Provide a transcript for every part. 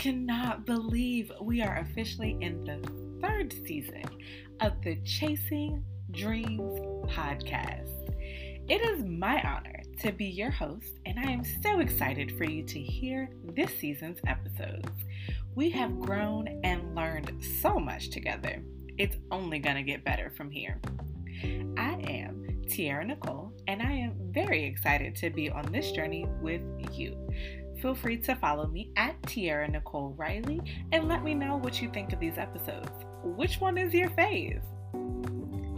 cannot believe we are officially in the third season of the Chasing Dreams podcast. It is my honor to be your host, and I am so excited for you to hear this season's episodes. We have grown and learned so much together. It's only going to get better from here. I am Tiara Nicole, and I am very excited to be on this journey with you. Feel free to follow me at Tiara Nicole Riley and let me know what you think of these episodes. Which one is your fave?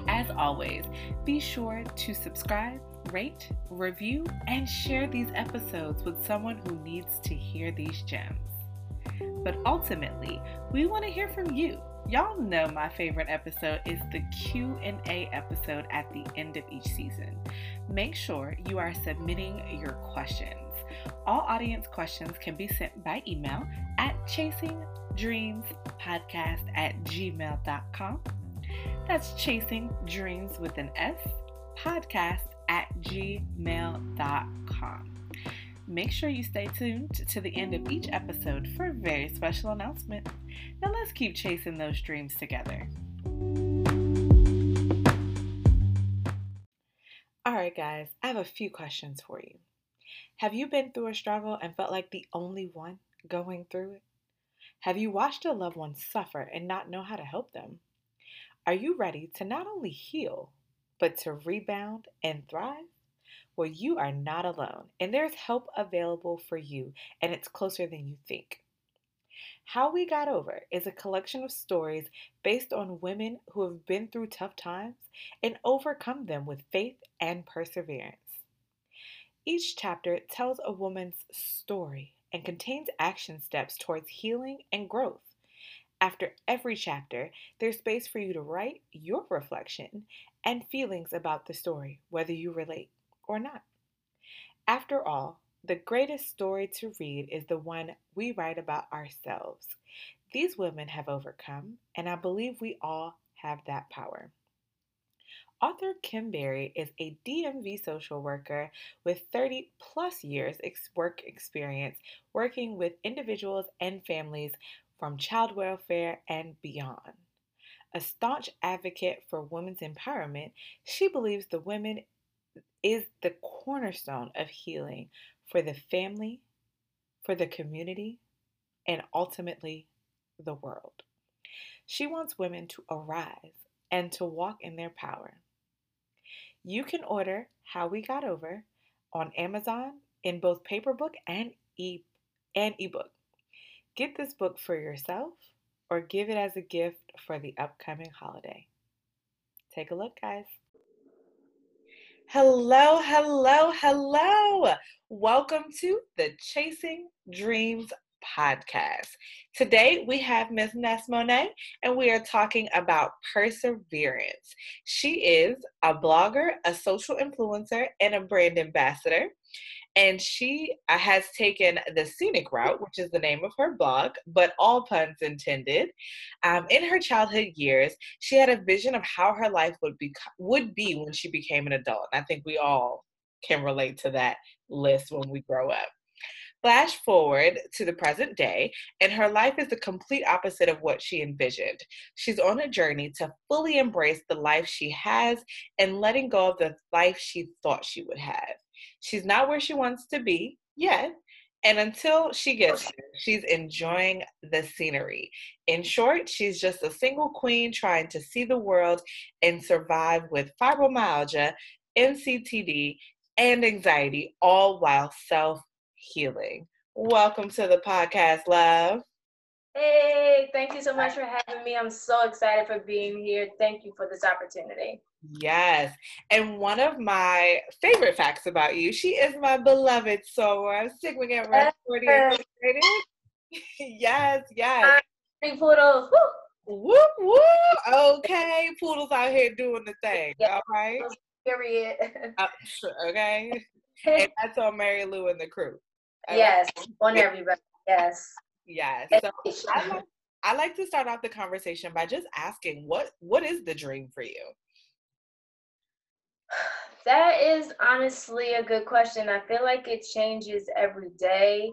As always, be sure to subscribe, rate, review, and share these episodes with someone who needs to hear these gems. But ultimately, we want to hear from you. Y'all know my favorite episode is the Q&A episode at the end of each season. Make sure you are submitting your questions. All audience questions can be sent by email at chasingdreamspodcast at gmail.com. That's chasing dreams with an S podcast at gmail.com. Make sure you stay tuned to the end of each episode for a very special announcement. Now let's keep chasing those dreams together. All right, guys, I have a few questions for you. Have you been through a struggle and felt like the only one going through it? Have you watched a loved one suffer and not know how to help them? Are you ready to not only heal, but to rebound and thrive? Well, you are not alone, and there's help available for you, and it's closer than you think. How We Got Over is a collection of stories based on women who have been through tough times and overcome them with faith and perseverance. Each chapter tells a woman's story and contains action steps towards healing and growth. After every chapter, there's space for you to write your reflection and feelings about the story, whether you relate or not. After all, the greatest story to read is the one we write about ourselves. These women have overcome, and I believe we all have that power. Author Kim Berry is a DMV social worker with 30 plus years work experience working with individuals and families from child welfare and beyond. A staunch advocate for women's empowerment, she believes the women is the cornerstone of healing for the family, for the community, and ultimately the world. She wants women to arise and to walk in their power. You can order How We Got Over on Amazon in both paper book and e and ebook. Get this book for yourself or give it as a gift for the upcoming holiday. Take a look, guys. Hello, hello, hello. Welcome to the Chasing Dreams podcast. Today we have Ms. Ness Monet and we are talking about perseverance. She is a blogger, a social influencer, and a brand ambassador. And she uh, has taken the scenic route, which is the name of her blog, but all puns intended. Um, in her childhood years, she had a vision of how her life would be would be when she became an adult. And I think we all can relate to that list when we grow up. Flash forward to the present day, and her life is the complete opposite of what she envisioned. She's on a journey to fully embrace the life she has and letting go of the life she thought she would have. She's not where she wants to be yet, and until she gets there, she's enjoying the scenery. In short, she's just a single queen trying to see the world and survive with fibromyalgia, MCTD, and anxiety, all while self healing. Welcome to the podcast, love. Hey, thank you so much for having me. I'm so excited for being here. Thank you for this opportunity. Yes. And one of my favorite facts about you, she is my beloved soror, Sigma Gamma 40 Yes, yes. Three poodles. Woo. Whoop, whoop. Okay. Poodles out here doing the thing. Yeah. All right. Period. Uh, okay. and that's on Mary Lou and the crew. Yes, on everybody. Yes. Yes. So I like, I like to start off the conversation by just asking what what is the dream for you? That is honestly a good question. I feel like it changes every day.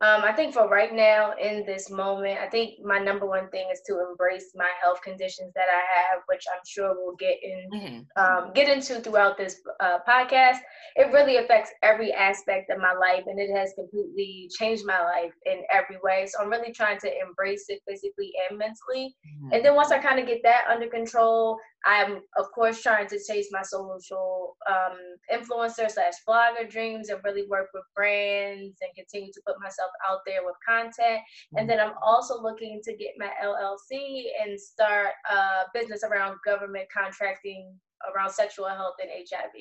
Um, I think for right now, in this moment, I think my number one thing is to embrace my health conditions that I have, which I'm sure we'll get in mm-hmm. um, get into throughout this uh, podcast. It really affects every aspect of my life, and it has completely changed my life in every way. So I'm really trying to embrace it physically and mentally. Mm-hmm. And then once I kind of get that under control, I'm of course trying to chase my social um, influencer slash blogger dreams and really work with brands and continue to put myself out there with content. And then I'm also looking to get my LLC and start a business around government contracting around sexual health and HIV.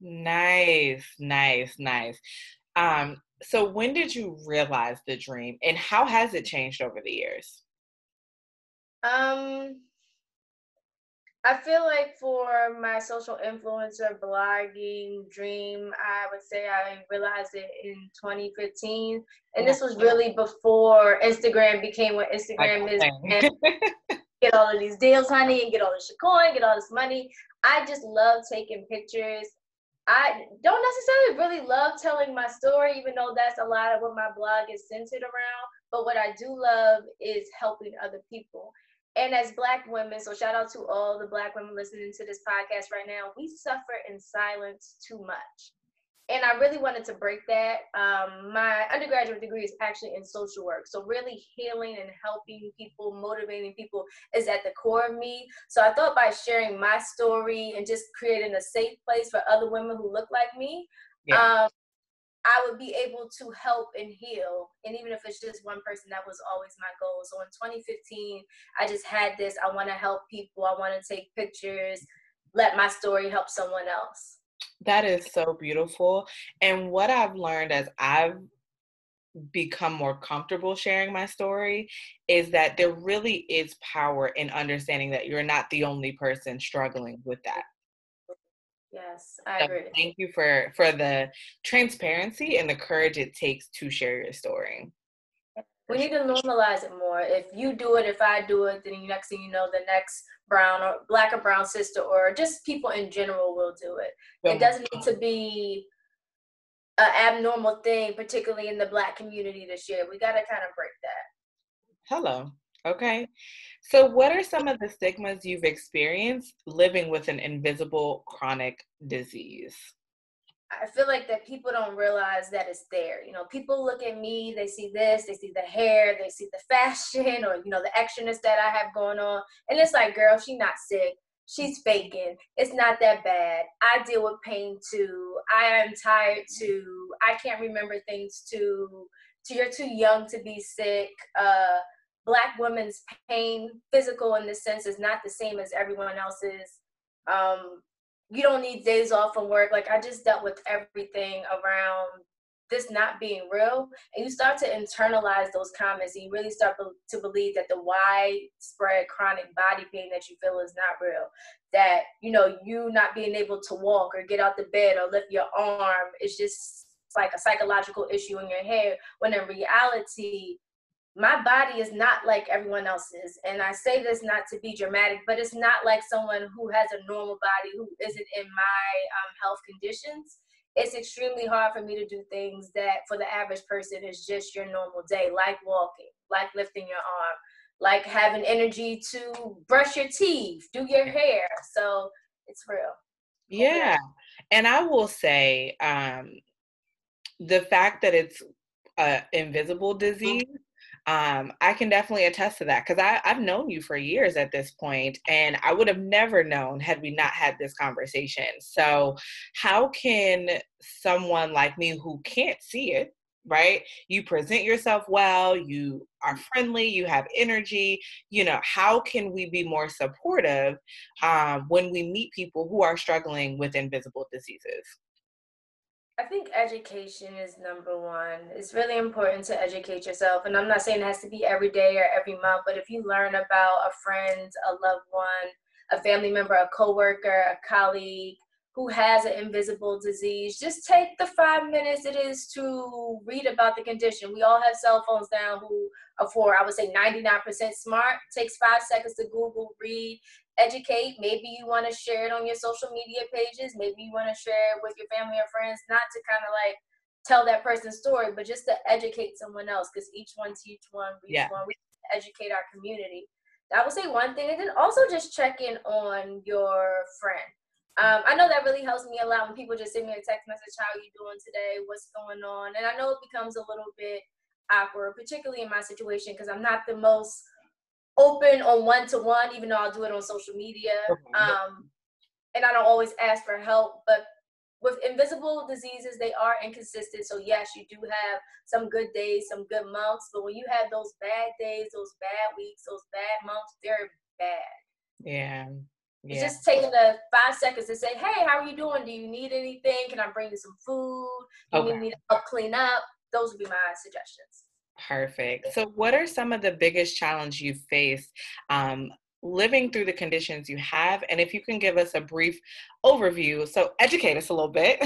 Nice, nice, nice. Um, so when did you realize the dream and how has it changed over the years? Um I feel like for my social influencer blogging dream, I would say I realized it in 2015. And this was really before Instagram became what Instagram is. get all of these deals, honey, and get all this coin, get all this money. I just love taking pictures. I don't necessarily really love telling my story, even though that's a lot of what my blog is centered around. But what I do love is helping other people and as black women so shout out to all the black women listening to this podcast right now. We suffer in silence too much. And i really wanted to break that. Um, my undergraduate degree is actually in social work. So really healing and helping people motivating people is at the core of me. So i thought by sharing my story and just creating a safe place for other women who look like me yeah. um, I would be able to help and heal. And even if it's just one person, that was always my goal. So in 2015, I just had this I want to help people, I want to take pictures, let my story help someone else. That is so beautiful. And what I've learned as I've become more comfortable sharing my story is that there really is power in understanding that you're not the only person struggling with that Yes, I so agree. Thank you for for the transparency and the courage it takes to share your story. We need to normalize it more. If you do it, if I do it, then you next thing you know, the next brown or black or brown sister or just people in general will do it. It doesn't need to be an abnormal thing, particularly in the black community this year. We got to kind of break that. Hello. Okay. So, what are some of the stigmas you've experienced living with an invisible chronic disease? I feel like that people don't realize that it's there. You know, people look at me, they see this, they see the hair, they see the fashion, or you know, the extraness that I have going on, and it's like, girl, she's not sick. She's faking. It's not that bad. I deal with pain too. I am tired too. I can't remember things too. To you're too young to be sick. Uh, black women's pain, physical in this sense, is not the same as everyone else's. Um, you don't need days off from work. Like I just dealt with everything around this not being real, and you start to internalize those comments, and you really start to believe that the widespread chronic body pain that you feel is not real. That you know you not being able to walk or get out the bed or lift your arm is just like a psychological issue in your head. When in reality, my body is not like everyone else's. And I say this not to be dramatic, but it's not like someone who has a normal body who isn't in my um, health conditions. It's extremely hard for me to do things that for the average person is just your normal day, like walking, like lifting your arm, like having energy to brush your teeth, do your hair. So it's real. Yeah. And I will say, um, the fact that it's an invisible disease um, I can definitely attest to that because I've known you for years at this point, and I would have never known had we not had this conversation. So, how can someone like me who can't see it, right? You present yourself well, you are friendly, you have energy. You know, how can we be more supportive um, when we meet people who are struggling with invisible diseases? I think education is number one. It's really important to educate yourself. And I'm not saying it has to be every day or every month, but if you learn about a friend, a loved one, a family member, a coworker, a colleague who has an invisible disease, just take the five minutes it is to read about the condition. We all have cell phones now who are for, I would say, 99% smart. It takes five seconds to Google, read, educate. Maybe you want to share it on your social media pages. Maybe you want to share it with your family or friends, not to kind of like tell that person's story, but just to educate someone else because each one teach one, reach Yeah. one. We educate our community. I would say one thing, and then also just check in on your friend. Um, I know that really helps me a lot when people just send me a text message, "How are you doing today? What's going on?" And I know it becomes a little bit awkward, particularly in my situation, because I'm not the most open on one to one, even though I'll do it on social media. Um, and I don't always ask for help, but with invisible diseases, they are inconsistent. So yes, you do have some good days, some good months, but when you have those bad days, those bad weeks, those bad months, they're bad. Yeah. It's just taking the five seconds to say, "Hey, how are you doing? Do you need anything? Can I bring you some food? Do you Okay. need me to help clean up?" Those would be my suggestions. Perfect. So, what are some of the biggest challenges you face um, living through the conditions you have? And if you can give us a brief overview, so educate us a little bit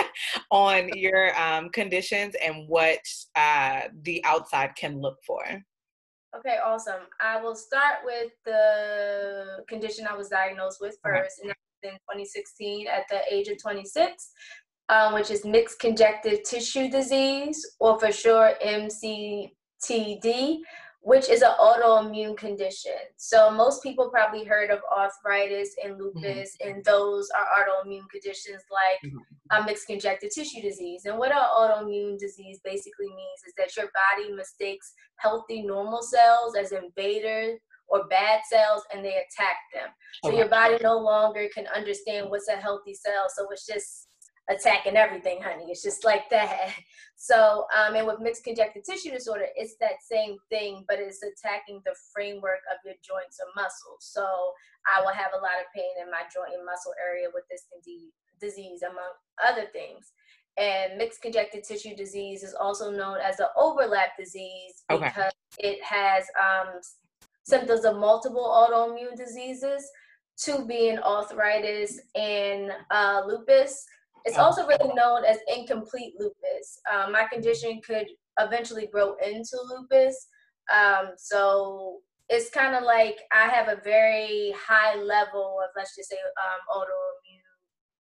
on your um, conditions and what uh, the outside can look for. Okay, awesome. I will start with the condition I was diagnosed with first, and that was in 2016 at the age of 26, um, which is mixed conjunctive tissue disease, or for short MCTD, which is an autoimmune condition. So most people probably heard of arthritis and lupus, and those are autoimmune conditions like Mhm. uh, mixed conjunctive tissue disease. And what an autoimmune disease basically means is that your body mistakes healthy normal cells as invaders or bad cells and they attack them. So Okay. your body no longer can understand what's a healthy cell. So it's just attacking everything, honey. It's just like that. So, um, and with mixed conjunctive tissue disorder, it's that same thing, but it's attacking the framework of your joints or muscles. So I will have a lot of pain in my joint and muscle area with this disease, disease among other things. And mixed conjunctive tissue disease is also known as the overlap disease Okay. because it has um, symptoms of multiple autoimmune diseases, two being arthritis and uh, lupus. It's also really known as incomplete lupus. Um, my condition could eventually grow into lupus. Um, so it's kind of like I have a very high level of, let's just say, um, autoimmune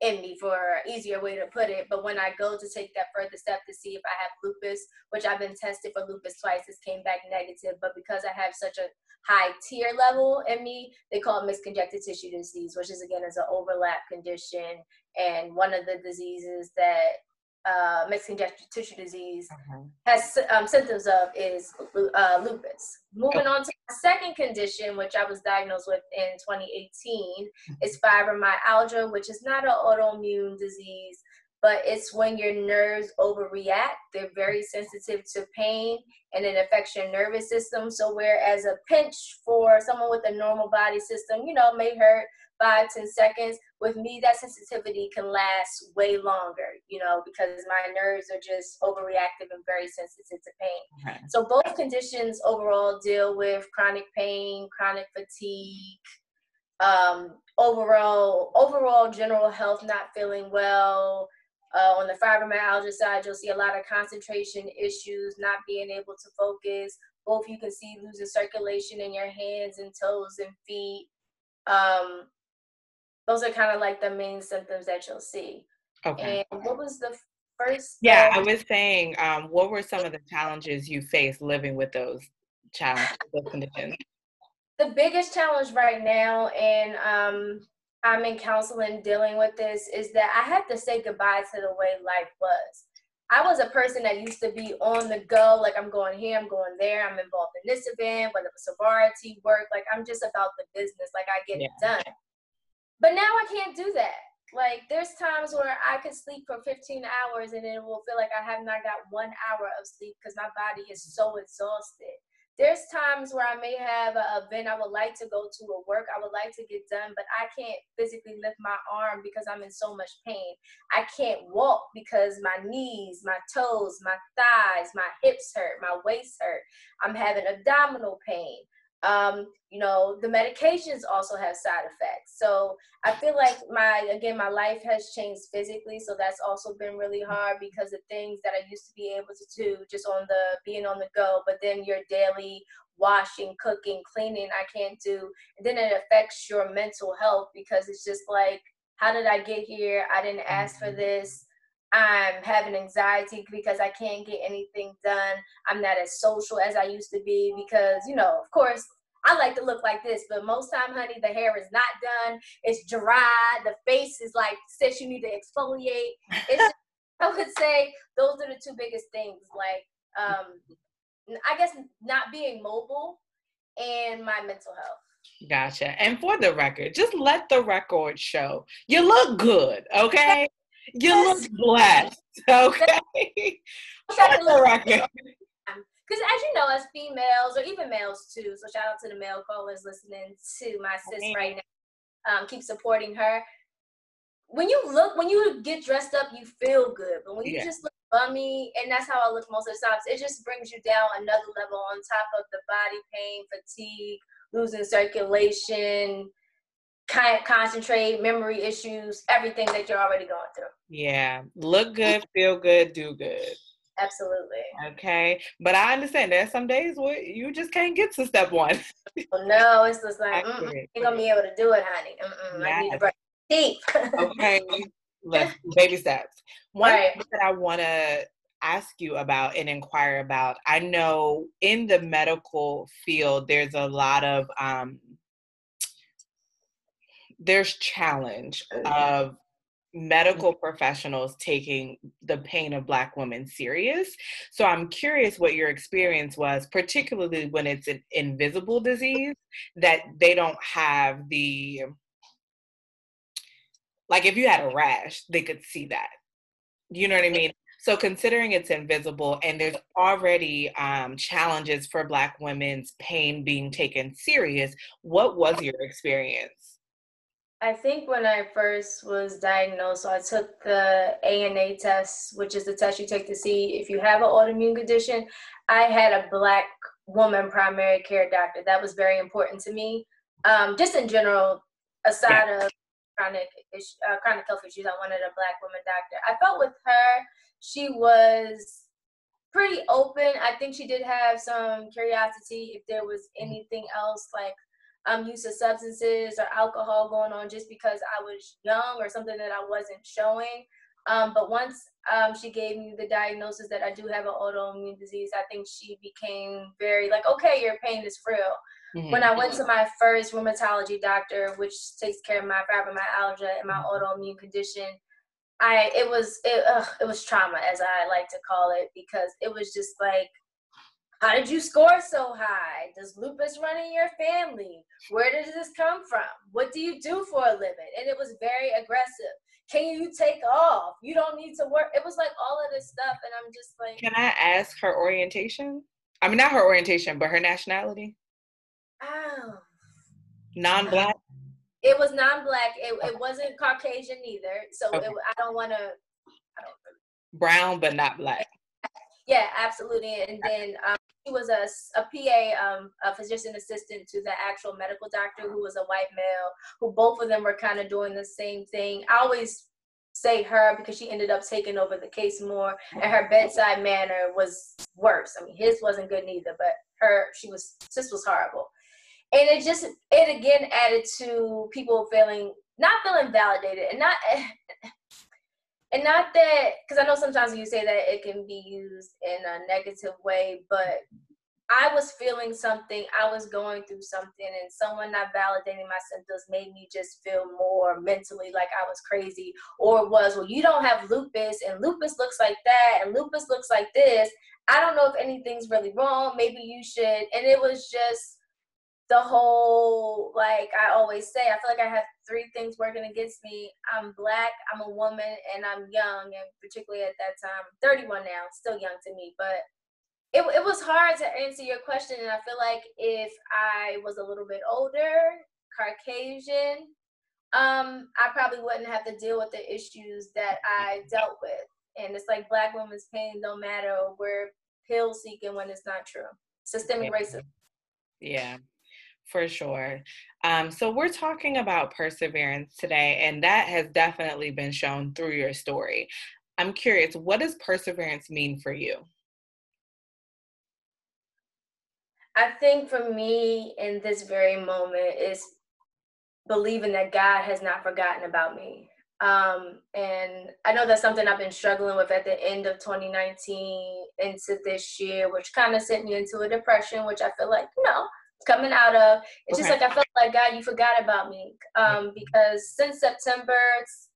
in me for an easier way to put it. But when I go to take that further step to see if I have lupus, which I've been tested for lupus twice, this came back negative. But because I have such a high tier level in me, they call it mixed conjunctive tissue disease, which is again is an overlap condition and one of the diseases that uh, mixed conjunctive tissue disease Mhm. has um, symptoms of is uh, lupus. Moving on to my second condition, which I was diagnosed with in 2018, is fibromyalgia, which is not an autoimmune disease, but it's when your nerves overreact. They're very sensitive to pain and it affects your nervous system. So, whereas a pinch for someone with a normal body system, you know, may hurt five, ten seconds, with me, that sensitivity can last way longer, you know, because my nerves are just overreactive and very sensitive to pain. Okay. So both conditions overall deal with chronic pain, chronic fatigue, um, overall overall general health not feeling well. Uh, on the fibromyalgia side, you'll see a lot of concentration issues, not being able to focus. Both you can see losing circulation in your hands and toes and feet. Um, those are kind of like the main symptoms that you'll see. Okay. And what was the first? Yeah, I was saying, um, what were some of the challenges you faced living with those challenges, those conditions? the biggest challenge right now and um i'm in counseling dealing with this is that i have to say goodbye to the way life was i was a person that used to be on the go like i'm going here i'm going there i'm involved in this event whether it's sorority work like i'm just about the business like i get it done but now i can't do that like there's times where i could sleep for 15 hours and it will feel like i have not got one hour of sleep because my body is so exhausted there's times where I may have an event I would like to go to or work I would like to get done, but I can't physically lift my arm because I'm in so much pain. I can't walk because my knees, my toes, my thighs, my hips hurt, my waist hurt. I'm having abdominal pain. Um, you know, the medications also have side effects. So I feel like my again my life has changed physically, so that's also been really hard because the things that I used to be able to do just on the being on the go, but then your daily washing, cooking, cleaning I can't do. And then it affects your mental health because it's just like, how did I get here? I didn't ask for this. I'm having anxiety because I can't get anything done. I'm not as social as I used to be because, you know, of course, I like to look like this, but most time, honey, the hair is not done. It's dry. The face is like says you need to exfoliate. It's I would say those are the two biggest things. Like, um, I guess not being mobile and my mental health. Gotcha. And for the record, just let the record show you look good, okay? You yes. look blessed, okay? Let the record. Because as you know, as females or even males too, so shout out to the male callers listening to my sis right now. Um, keep supporting her. When you look, when you get dressed up, you feel good. But when you yeah. just look bummy, and that's how I look most of the times, it just brings you down another level on top of the body pain, fatigue, losing circulation, concentrate, memory issues, everything that you're already going through. Yeah. Look good, feel good, do good. Absolutely. Okay. But I understand there's some days where you just can't get to step one. well, no, it's just like, mm you're going to be able to do it, honey. Mm-mm, I need to brush teeth. okay. Let's baby steps. One right. thing that I want to ask you about and inquire about i know in the medical field there's a lot of um, there's challenge of medical professionals taking the pain of black women serious. So i'm curious what your experience was particularly when it's an invisible disease that they don't have the like if you had a rash they could see that. You know what i mean? So, considering it's invisible and there's already um, challenges for Black women's pain being taken serious, what was your experience? I think when I first was diagnosed, so I took the ANA test, which is the test you take to see if you have an autoimmune condition. I had a Black woman primary care doctor. That was very important to me. Um, just in general, aside yeah. of chronic uh, chronic health issues, I wanted a Black woman doctor. I felt with her she was pretty open. I think she did have some curiosity if there was anything else like um, use of substances or alcohol going on just because I was young or something that I wasn't showing. Um, but once um, she gave me the diagnosis that I do have an autoimmune disease, I think she became very like, okay, your pain is real. Mm-hmm. When I went to my first rheumatology doctor, which takes care of my fibromyalgia and my mm-hmm. autoimmune condition, I it was it ugh, it was trauma as I like to call it because it was just like how did you score so high? Does lupus run in your family? Where does this come from? What do you do for a living? And it was very aggressive. Can you take off? You don't need to work. It was like all of this stuff, and I'm just like. Can I ask her orientation? I mean, not her orientation, but her nationality. Oh. Non-black. It was non-black. It, it wasn't Caucasian either. So okay. it, I don't want to. Brown, but not black. Yeah, absolutely. And then um, was a, a PA, um, a physician assistant to the actual medical doctor who was a white male, who both of them were kind of doing the same thing. I always say her because she ended up taking over the case more, and her bedside manner was worse. I mean, his wasn't good neither, but her, she was, this was horrible and it just it again added to people feeling not feeling validated and not and not that because i know sometimes you say that it can be used in a negative way but i was feeling something i was going through something and someone not validating my symptoms made me just feel more mentally like i was crazy or was well you don't have lupus and lupus looks like that and lupus looks like this. I don't know if anything's really wrong maybe you should. And it was just the whole like I always say, I feel like I have three things working against me. I'm black, I'm a woman, and I'm young, and particularly at that time, 31 now, still young to me, but it, it was hard to answer your question, and I feel like if I was a little bit older, Caucasian, um, I probably wouldn't have to deal with the issues that I dealt with. And it's like black women's pain don't matter. We're pill seeking when it's not true. Systemic racism. Yeah, for sure. Um, so we're talking about perseverance today, and that has definitely been shown through your story. I'm curious, what does perseverance mean for you? I think for me in this very moment is believing that God has not forgotten about me. Um, and I know that's something I've been struggling with at the end of 2019 into this year, which kind of sent me into a depression, which I feel like, you know, coming out of. It's okay. just like I felt like God, you forgot about me. Um, because since September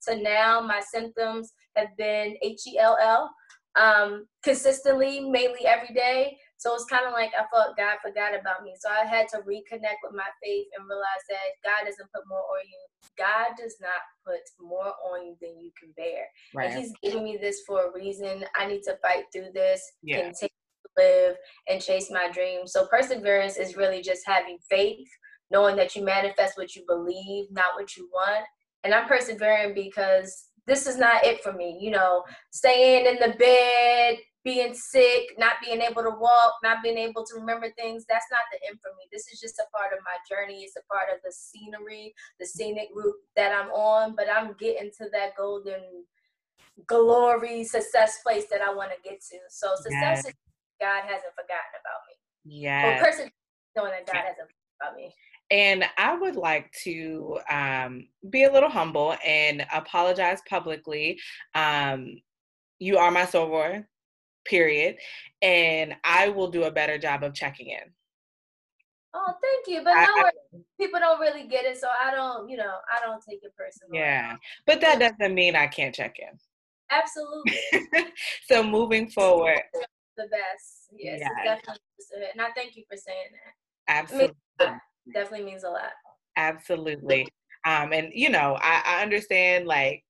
to now, my symptoms have been H E L L um, consistently, mainly every day. So it's kind of like I felt God forgot about me. So I had to reconnect with my faith and realize that God doesn't put more on you. God does not put more on you than you can bear. Right. And He's giving me this for a reason. I need to fight through this, yeah. continue live, and chase my dreams. So perseverance is really just having faith, knowing that you manifest what you believe, not what you want. And I'm persevering because this is not it for me. You know, staying in the bed, being sick, not being able to walk, not being able to remember things, that's not the end for me. This is just a part of my journey. It's a part of the scenery, the scenic route that I'm on, but I'm getting to that golden glory success place that I want to get to. So success yes. is God hasn't forgotten about me. Yeah. Or person knowing that God hasn't forgotten about me. And I would like to um, be a little humble and apologize publicly. Um, you are my soror, period. And I will do a better job of checking in. Oh, thank you. But no, I, people don't really get it, so I don't, you know, I don't take it personally. Yeah, but that doesn't mean I can't check in. Absolutely. so moving forward, the best. Yes, yeah. definitely. And I thank you for saying that. Absolutely. I mean, definitely means a lot. Absolutely. Um, and you know, I, I understand like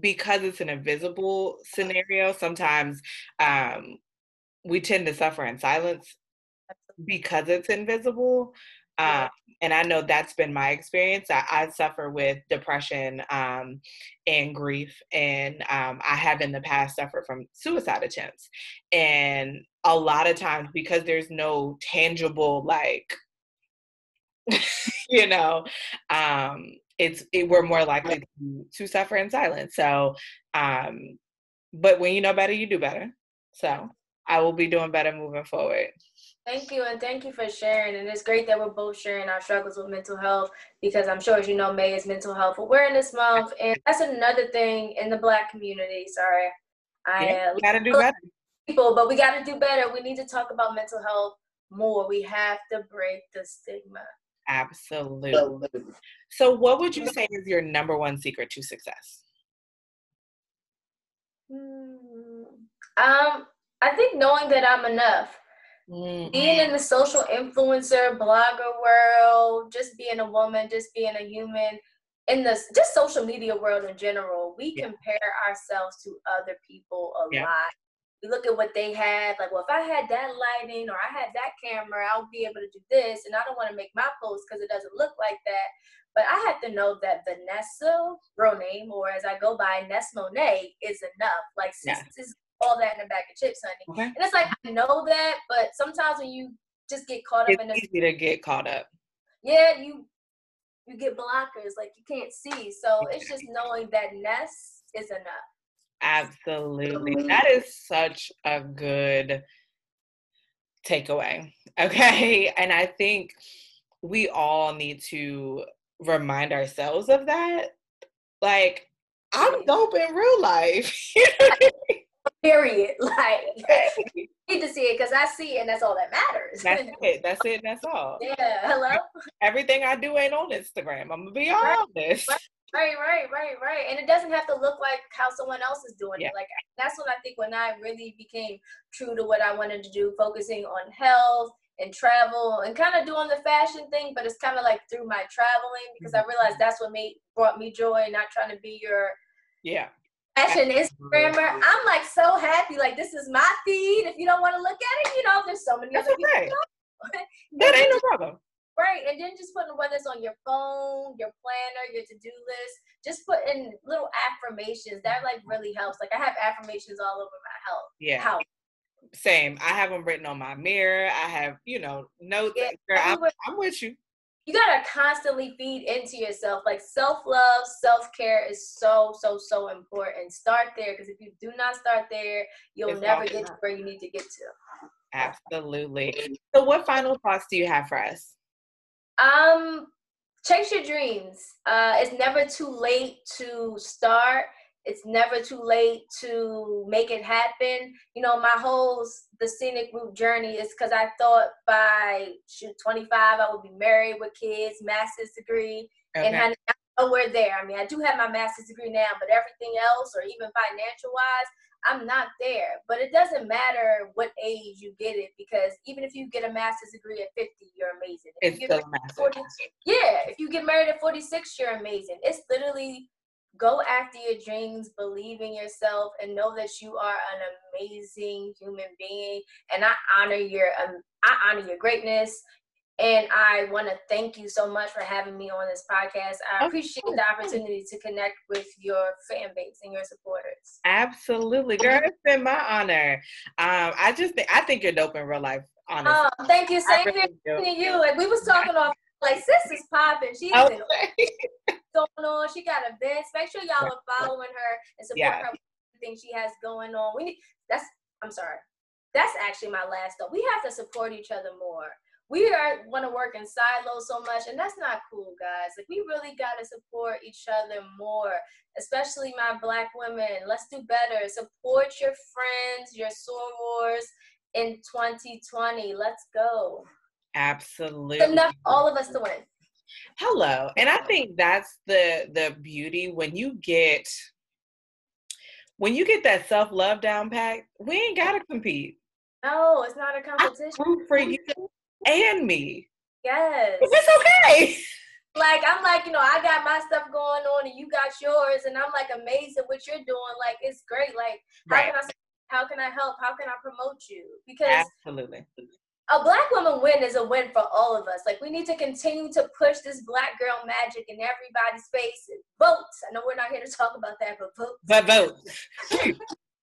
because it's an invisible scenario, sometimes um, we tend to suffer in silence because it's invisible. Um, and I know that's been my experience. I, I suffer with depression um, and grief, and um, I have in the past suffered from suicide attempts. And a lot of times, because there's no tangible, like, you know, um, it's it, we're more likely to, to suffer in silence. So, um, but when you know better, you do better. So I will be doing better moving forward. Thank you, and thank you for sharing. And it's great that we're both sharing our struggles with mental health because I'm sure, as you know, May is Mental Health Awareness Month, and that's another thing in the Black community. Sorry, I yeah, uh, gotta do better. People, but we got to do better. We need to talk about mental health more. We have to break the stigma. Absolutely. So, what would you say is your number one secret to success? Hmm. Um, I think knowing that I'm enough. Mm-hmm. Being in the social influencer, blogger world, just being a woman, just being a human, in the just social media world in general, we yeah. compare ourselves to other people a yeah. lot we look at what they had, like, well, if I had that lighting or I had that camera, I'll be able to do this. And I don't want to make my post because it doesn't look like that. But I have to know that Vanessa, real name, or as I go by, Ness Monet, is enough. Like, yeah. is all that in a bag of chips, honey. Okay. And it's like, I know that, but sometimes when you just get caught it's up in It's easy to get caught up. Yeah, you you get blockers, like you can't see. So it's just knowing that Ness is enough. Absolutely. That is such a good takeaway. Okay. And I think we all need to remind ourselves of that. Like, I'm dope in real life. Period. Like, you need to see it because I see it and that's all that matters. That's it. That's it. That's all. Yeah. Hello? Everything I do ain't on Instagram. I'm to be honest. Right. Right, right, right, right. And it doesn't have to look like how someone else is doing yeah. it. Like that's what I think when I really became true to what I wanted to do, focusing on health and travel and kind of doing the fashion thing, but it's kind of like through my traveling because mm-hmm. I realized that's what made brought me joy, not trying to be your yeah fashion Instagrammer. I'm like so happy. Like this is my feed. If you don't want to look at it, you know, there's so many that's other okay. that ain't no problem. Right, and then just putting whether it's on your phone, your planner, your to-do list, just put in little affirmations. That like really helps. Like I have affirmations all over my health. Yeah. House. Same. I have them written on my mirror. I have, you know, notes. Yeah, I'm, I'm with you. You gotta constantly feed into yourself. Like self-love, self-care is so, so, so important. Start there because if you do not start there, you'll it's never get to where you need to get to. Absolutely. So, what final thoughts do you have for us? Um, chase your dreams. Uh, it's never too late to start. It's never too late to make it happen. You know, my whole the scenic route journey is because I thought by shoot 25 I would be married with kids, master's degree, okay. and nowhere there. I mean, I do have my master's degree now, but everything else, or even financial wise, I'm not there. But it doesn't matter what age you get it because even if you get a master's degree at 50, you're amazing. If it's still a 40, yeah, if you get married at 46, you're amazing. It's literally go after your dreams, believe in yourself, and know that you are an amazing human being. And I honor your um, I honor your greatness. And I want to thank you so much for having me on this podcast. I appreciate the opportunity to connect with your fan base and your supporters. Absolutely, girl. It's been my honor. Um, I just think I think you're dope in real life. Honestly. Oh, thank you. Same really here to you. Like we was talking off like sis is popping. She's okay. going on. She got events. Make sure y'all are following her and support yeah. her everything she has going on. We need that's I'm sorry. That's actually my last thought. We have to support each other more we are want to work in silos so much and that's not cool guys like we really got to support each other more especially my black women let's do better support your friends your sorors in 2020 let's go absolutely enough all of us to win hello and i think that's the the beauty when you get when you get that self-love down pat we ain't gotta compete no it's not a competition for you and me. Yes. It's okay. Like I'm like, you know, I got my stuff going on and you got yours, and I'm like amazed at what you're doing. Like it's great. Like how right. can I how can I help? How can I promote you? Because absolutely. A black woman win is a win for all of us. Like we need to continue to push this black girl magic in everybody's face. Votes. I know we're not here to talk about that, but votes. But vote.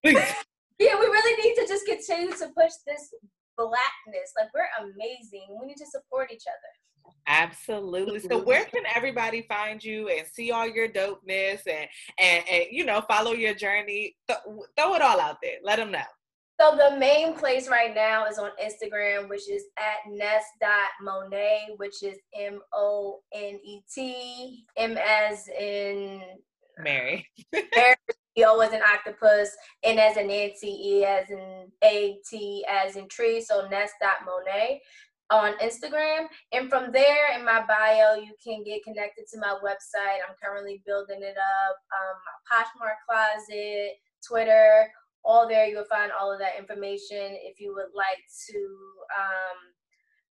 yeah, we really need to just continue to push this blackness. Like we're amazing. We need to support each other. Absolutely. So where can everybody find you and see all your dopeness and and, and you know follow your journey? Th- throw it all out there. Let them know. So the main place right now is on Instagram, which is at ness.monet, which is M O N E T, M as in Mary. Mary O as an octopus, N as in Nancy, E as in A, T as in tree. So ness.monet on Instagram. And from there in my bio, you can get connected to my website. I'm currently building it up. Um, my Poshmark closet, Twitter, all there. You'll find all of that information. If you would like to um,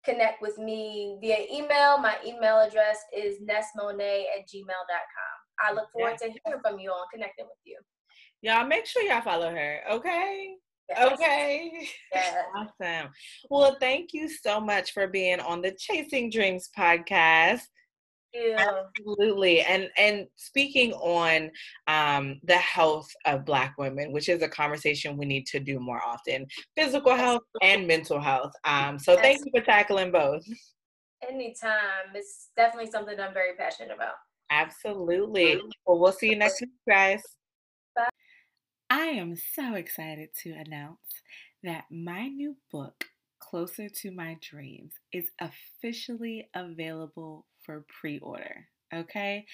connect with me via email, my email address is nessmonet at gmail.com. I look forward to hearing from you all and connecting with you. Y'all make sure y'all follow her, okay? Yes. Okay. Yes. awesome. Well, thank you so much for being on the Chasing Dreams podcast. Yeah. Absolutely. And and speaking on um, the health of Black women, which is a conversation we need to do more often, physical health and mental health. Um, so thank you for tackling both. Anytime. It's definitely something I'm very passionate about. Absolutely. Well, we'll see you next week, guys. Bye. I am so excited to announce that my new book, Closer to My Dreams, is officially available for pre order. Okay?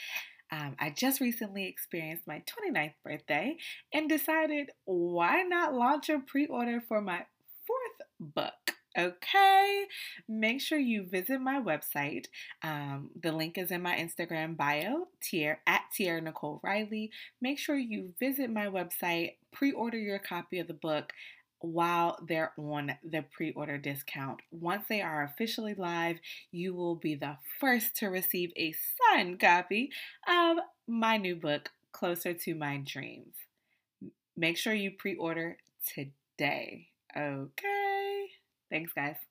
Um, I just recently experienced my 29th birthday and decided why not launch a pre order for my fourth book. Okay, make sure you visit my website. Um, the link is in my Instagram bio, tier at Tiara Nicole Riley. Make sure you visit my website, pre-order your copy of the book while they're on the pre order discount. Once they are officially live, you will be the first to receive a signed copy of my new book, Closer to My Dreams. Make sure you pre order today. Okay. Thanks, guys.